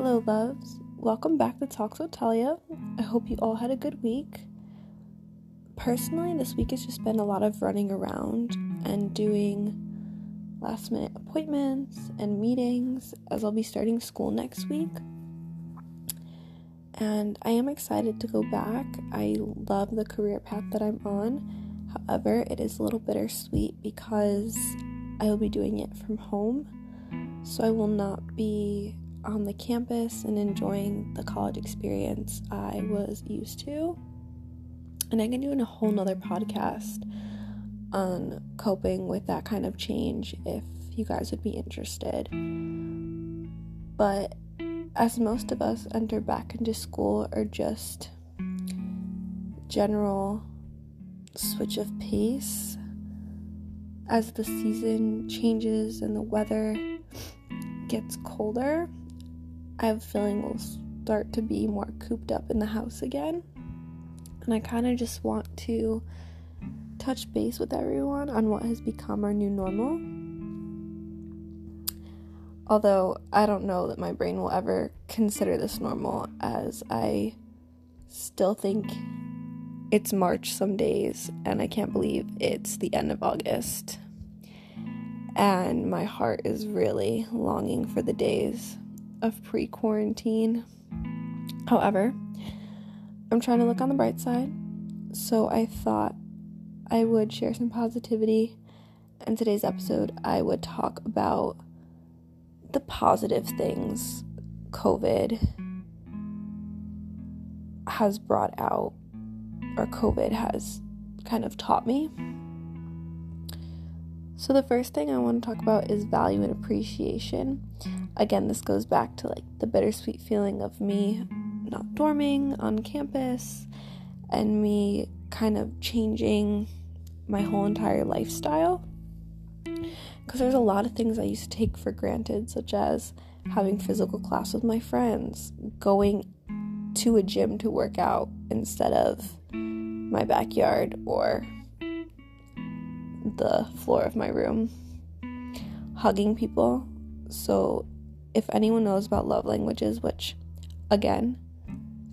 Hello, loves. Welcome back to Talks with Talia. I hope you all had a good week. Personally, this week has just been a lot of running around and doing last minute appointments and meetings as I'll be starting school next week. And I am excited to go back. I love the career path that I'm on. However, it is a little bittersweet because I will be doing it from home. So I will not be on the campus and enjoying the college experience I was used to. And I can do a whole nother podcast on coping with that kind of change if you guys would be interested. But as most of us enter back into school or just general switch of pace as the season changes and the weather gets colder, I have a feeling we'll start to be more cooped up in the house again. And I kind of just want to touch base with everyone on what has become our new normal. Although I don't know that my brain will ever consider this normal, as I still think it's March some days, and I can't believe it's the end of August. And my heart is really longing for the days of pre quarantine. However, I'm trying to look on the bright side, so I thought I would share some positivity. In today's episode, I would talk about the positive things COVID has brought out, or COVID has kind of taught me. So, the first thing I want to talk about is value and appreciation again, this goes back to like the bittersweet feeling of me not dorming on campus and me kind of changing my whole entire lifestyle. Because there's a lot of things I used to take for granted, such as having physical class with my friends, going to a gym to work out instead of my backyard or the floor of my room, hugging people. So if anyone knows about love languages, which again,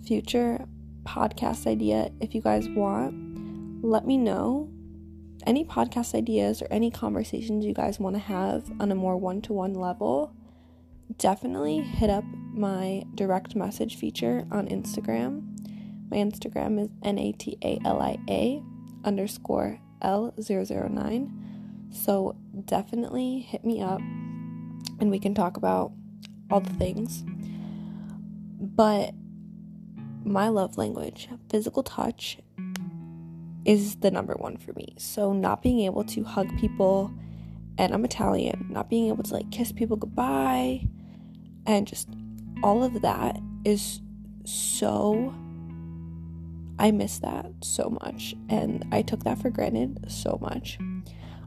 future podcast idea, if you guys want, let me know. Any podcast ideas or any conversations you guys want to have on a more one to one level, definitely hit up my direct message feature on Instagram. My Instagram is N A T A L I A underscore L009. So definitely hit me up and we can talk about all the things. But my love language, physical touch, is the number one for me. So, not being able to hug people, and I'm Italian, not being able to like kiss people goodbye, and just all of that is so. I miss that so much, and I took that for granted so much.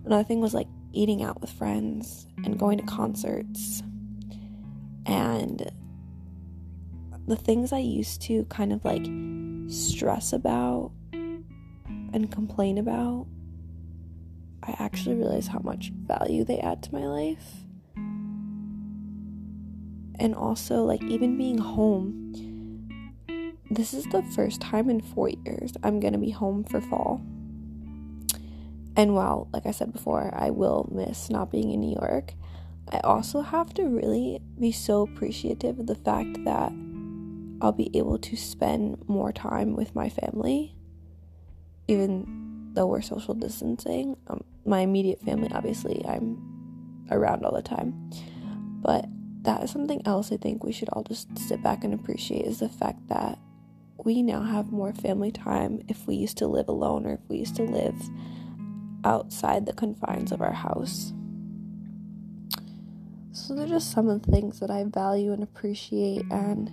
Another thing was like eating out with friends and going to concerts and the things I used to kind of like stress about and complain about, I actually realize how much value they add to my life. And also, like, even being home, this is the first time in four years I'm gonna be home for fall. And while, like I said before, I will miss not being in New York, I also have to really be so appreciative of the fact that I'll be able to spend more time with my family, even though we're social distancing. Um, my immediate family, obviously, I'm around all the time. But that is something else I think we should all just sit back and appreciate is the fact that we now have more family time if we used to live alone or if we used to live outside the confines of our house. So they're just some of the things that I value and appreciate and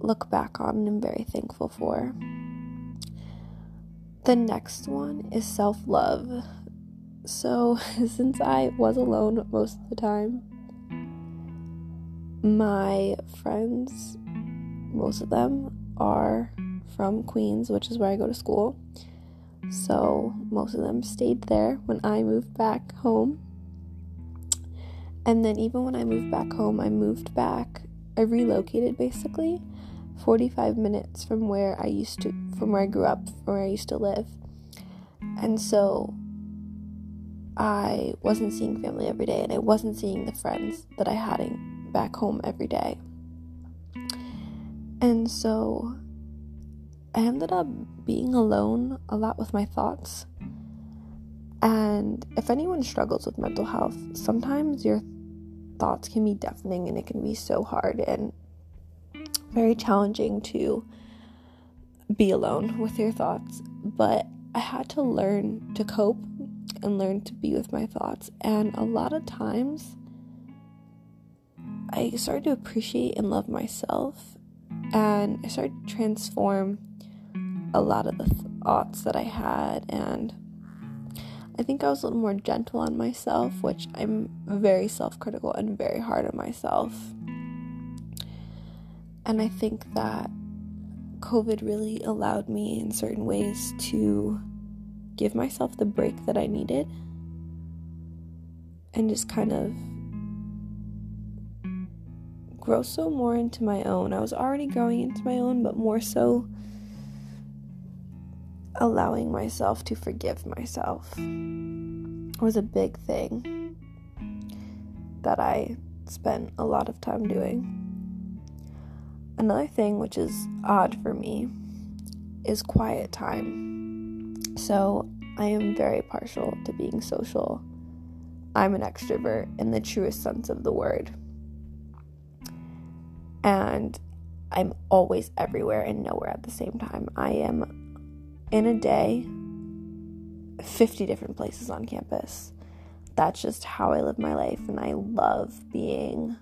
look back on and am very thankful for. The next one is self love. So, since I was alone most of the time, my friends, most of them, are from Queens, which is where I go to school. So, most of them stayed there when I moved back home and then even when I moved back home, I moved back I relocated basically 45 minutes from where I used to from where I grew up, from where I used to live. And so I wasn't seeing family every day and I wasn't seeing the friends that I had in, back home every day. And so I ended up being alone a lot with my thoughts. And if anyone struggles with mental health, sometimes your thoughts can be deafening and it can be so hard and very challenging to be alone with your thoughts. But I had to learn to cope and learn to be with my thoughts. And a lot of times, I started to appreciate and love myself. And I started to transform a lot of the thoughts that I had. And I think I was a little more gentle on myself, which I'm very self critical and very hard on myself. And I think that COVID really allowed me in certain ways to give myself the break that I needed and just kind of grow so more into my own. I was already growing into my own, but more so allowing myself to forgive myself was a big thing that I spent a lot of time doing. Another thing which is odd for me is quiet time. So I am very partial to being social. I'm an extrovert in the truest sense of the word. And I'm always everywhere and nowhere at the same time. I am in a day 50 different places on campus. That's just how I live my life, and I love being,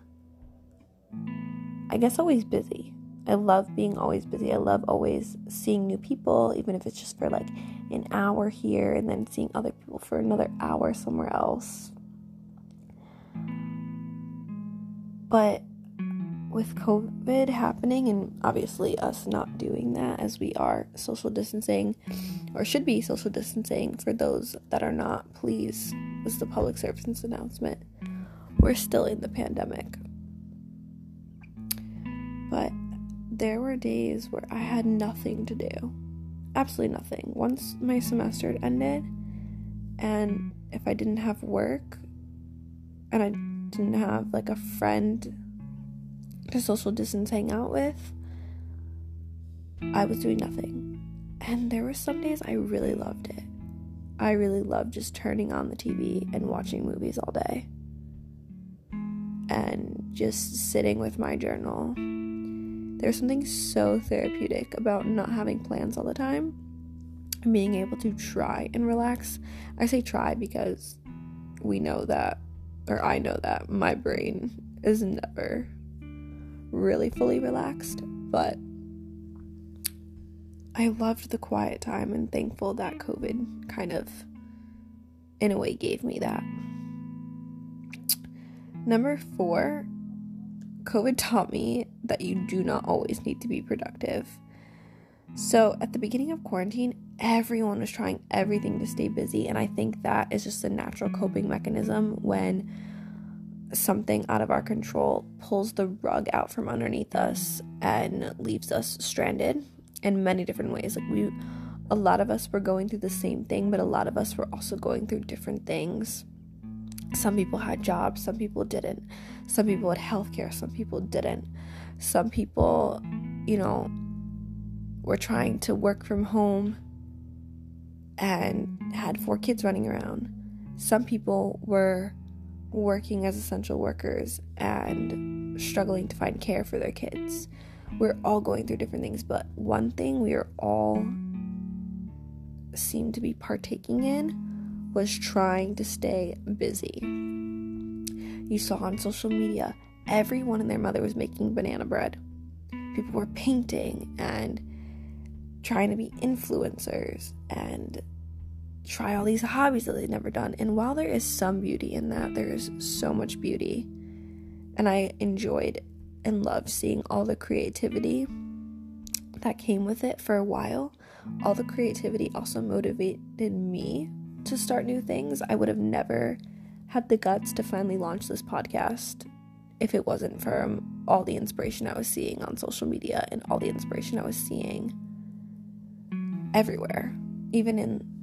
I guess, always busy. I love being always busy. I love always seeing new people, even if it's just for like an hour here and then seeing other people for another hour somewhere else. But with COVID happening and obviously us not doing that as we are social distancing or should be social distancing for those that are not, please, this is the public service announcement. We're still in the pandemic. But there were days where I had nothing to do. Absolutely nothing. Once my semester had ended, and if I didn't have work and I didn't have like a friend to social distance hang out with, I was doing nothing. And there were some days I really loved it. I really loved just turning on the TV and watching movies all day. And just sitting with my journal. There's something so therapeutic about not having plans all the time and being able to try and relax. I say try because we know that, or I know that my brain is never really fully relaxed, but I loved the quiet time and thankful that COVID kind of, in a way, gave me that. Number four, COVID taught me that you do not always need to be productive. So, at the beginning of quarantine, everyone was trying everything to stay busy, and I think that is just a natural coping mechanism when something out of our control pulls the rug out from underneath us and leaves us stranded in many different ways. Like we a lot of us were going through the same thing, but a lot of us were also going through different things. Some people had jobs, some people didn't. Some people had healthcare, some people didn't. Some people, you know, were trying to work from home and had four kids running around. Some people were working as essential workers and struggling to find care for their kids. We're all going through different things, but one thing we are all seem to be partaking in was trying to stay busy. You saw on social media, everyone and their mother was making banana bread. People were painting and trying to be influencers and try all these hobbies that they've never done. And while there is some beauty in that, there is so much beauty. And I enjoyed and loved seeing all the creativity that came with it for a while. All the creativity also motivated me to start new things. I would have never had the guts to finally launch this podcast if it wasn't for um, all the inspiration I was seeing on social media and all the inspiration I was seeing everywhere, even in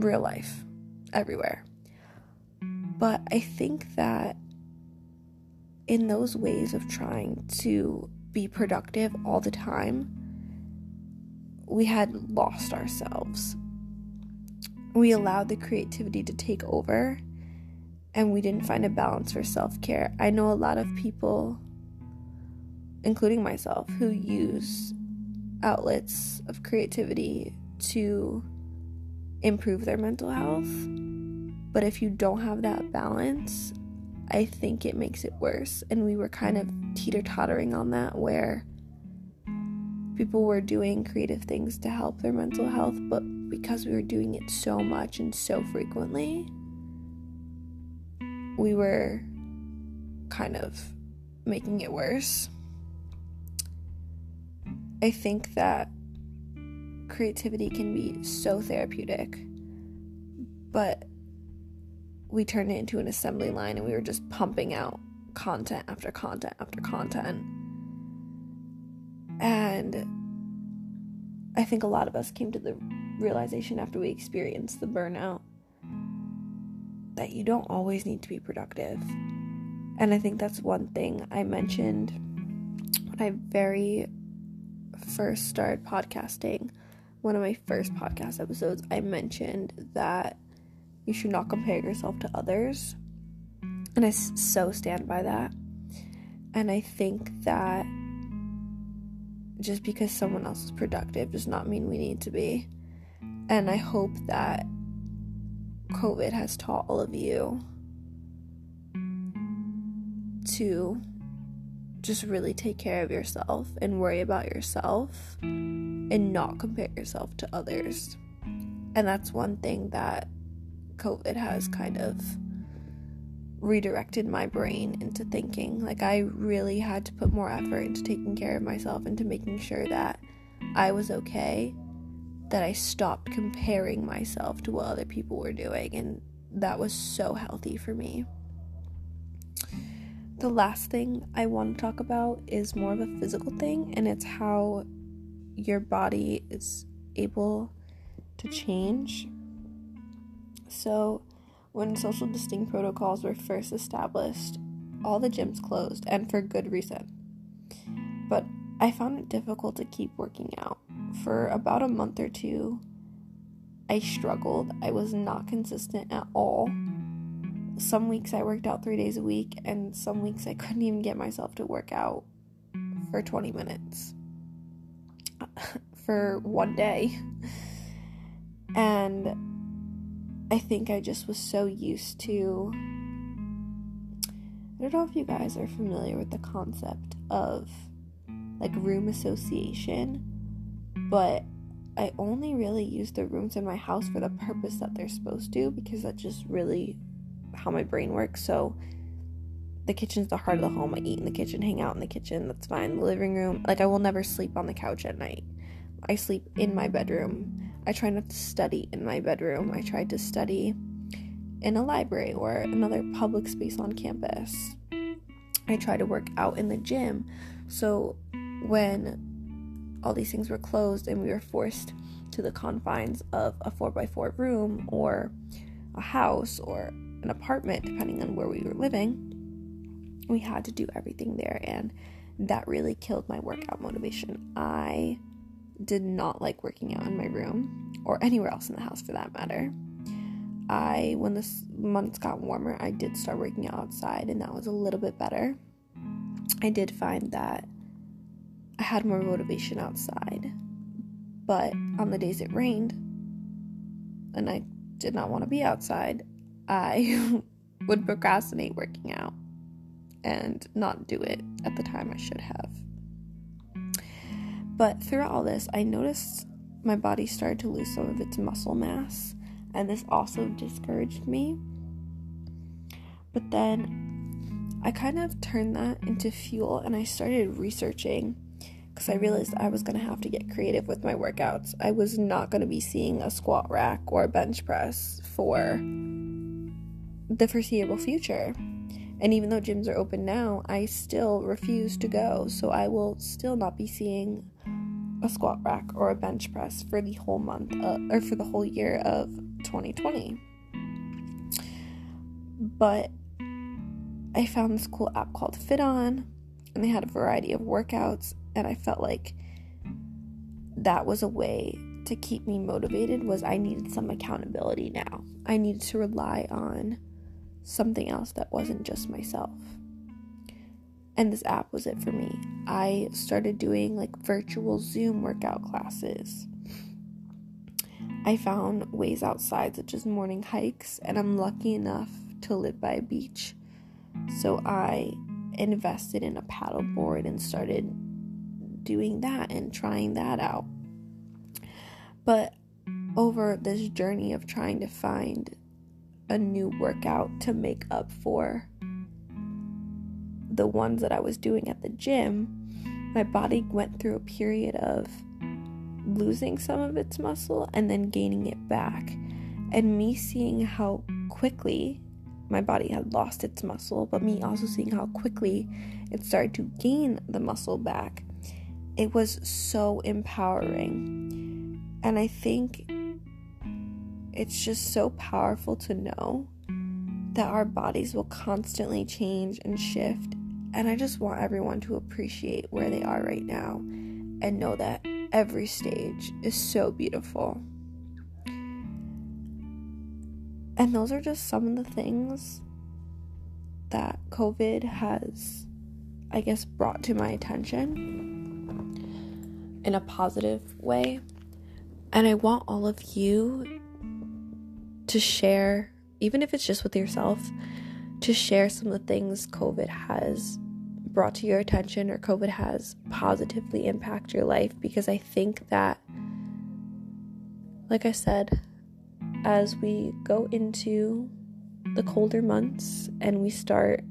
real life, everywhere. But I think that in those ways of trying to be productive all the time, we had lost ourselves. We allowed the creativity to take over and we didn't find a balance for self care. I know a lot of people, including myself, who use outlets of creativity to improve their mental health. But if you don't have that balance, I think it makes it worse. And we were kind of teeter tottering on that where people were doing creative things to help their mental health, but because we were doing it so much and so frequently, we were kind of making it worse. I think that creativity can be so therapeutic, but we turned it into an assembly line and we were just pumping out content after content after content. And I think a lot of us came to the realization after we experienced the burnout that you don't always need to be productive. And I think that's one thing I mentioned when I very first started podcasting. One of my first podcast episodes, I mentioned that you should not compare yourself to others. And I so stand by that. And I think that just because someone else is productive does not mean we need to be. And I hope that COVID has taught all of you to just really take care of yourself and worry about yourself and not compare yourself to others. And that's one thing that COVID has kind of redirected my brain into thinking. Like, I really had to put more effort into taking care of myself, into making sure that I was okay that I stopped comparing myself to what other people were doing, and that was so healthy for me. The last thing I want to talk about is more of a physical thing, and it's how your body is able to change. So, when social distancing protocols were first established, all the gyms closed, and for good reason. But I found it difficult to keep working out for about a month or two, I struggled. I was not consistent at all. Some weeks I worked out three days a week, and some weeks I couldn't even get myself to work out for 20 minutes for one day. And I think I just was so used to. I don't know if you guys are familiar with the concept of like room association but I only really use the rooms in my house for the purpose that they're supposed to because that just really how my brain works. So the kitchen's the heart of the home. I eat in the kitchen, hang out in the kitchen, that's fine. The living room, like I will never sleep on the couch at night. I sleep in my bedroom. I try not to study in my bedroom. I try to study in a library or another public space on campus. I try to work out in the gym. So when all these things were closed and we were forced to the confines of a 4x4 room or a house or an apartment, depending on where we were living, we had to do everything there. And that really killed my workout motivation. I did not like working out in my room or anywhere else in the house for that matter. I, when the months got warmer, I did start working out outside, and that was a little bit better. I did find that I had more motivation outside. But on the days it rained and I did not want to be outside, I would procrastinate working out and not do it at the time I should have. But throughout all this, I noticed my body started to lose some of its muscle mass, and this also discouraged me. But then I kind of turned that into fuel and I started researching because I realized I was going to have to get creative with my workouts. I was not going to be seeing a squat rack or a bench press for the foreseeable future. And even though gyms are open now, I still refuse to go. So I will still not be seeing a squat rack or a bench press for the whole month uh, or for the whole year of 2020. But I found this cool app called FitOn and they had a variety of workouts and I felt like that was a way to keep me motivated was I needed some accountability now. I needed to rely on something else that wasn't just myself. And this app was it for me. I started doing like virtual Zoom workout classes. I found ways outside, such as morning hikes, and I'm lucky enough to live by a beach. So I invested in a paddleboard and started doing that and trying that out. But over this journey of trying to find a new workout to make up for the ones that I was doing at the gym, my body went through a period of losing some of its muscle and then gaining it back. And me seeing how quickly my body had lost its muscle, but me also seeing how quickly it started to gain the muscle back, it was so empowering. And I think it's just so powerful to know that our bodies will constantly change and shift and I just want everyone to appreciate where they are right now and know that every stage is so beautiful. And those are just some of the things that COVID has, I guess, brought to my attention in a positive way. And I want all of you to share, even if it's just with yourself, to share some of the things COVID has brought to your attention or COVID has positively impacted your life because I think that, like I said, as we go into the colder months and we start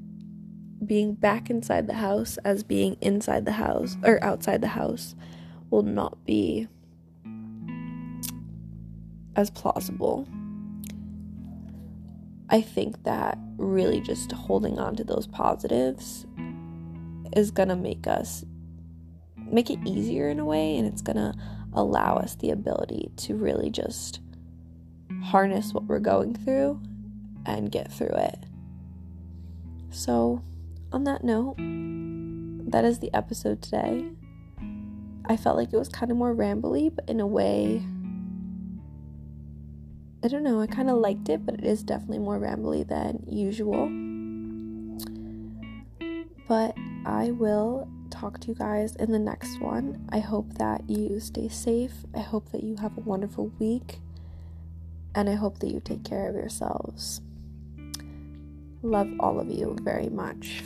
being back inside the house as being inside the house or outside the house will not be as plausible. I think that really just holding on to those positives is going to make us make it easier in a way and it's going to allow us the ability to really just harness what we're going through and get through it. So, on that note, that is the episode today. I felt like it was kind of more rambly, but in a way, I don't know, I kind of liked it, but it is definitely more rambly than usual. But I will talk to you guys in the next one. I hope that you stay safe. I hope that you have a wonderful week. And I hope that you take care of yourselves. Love all of you very much.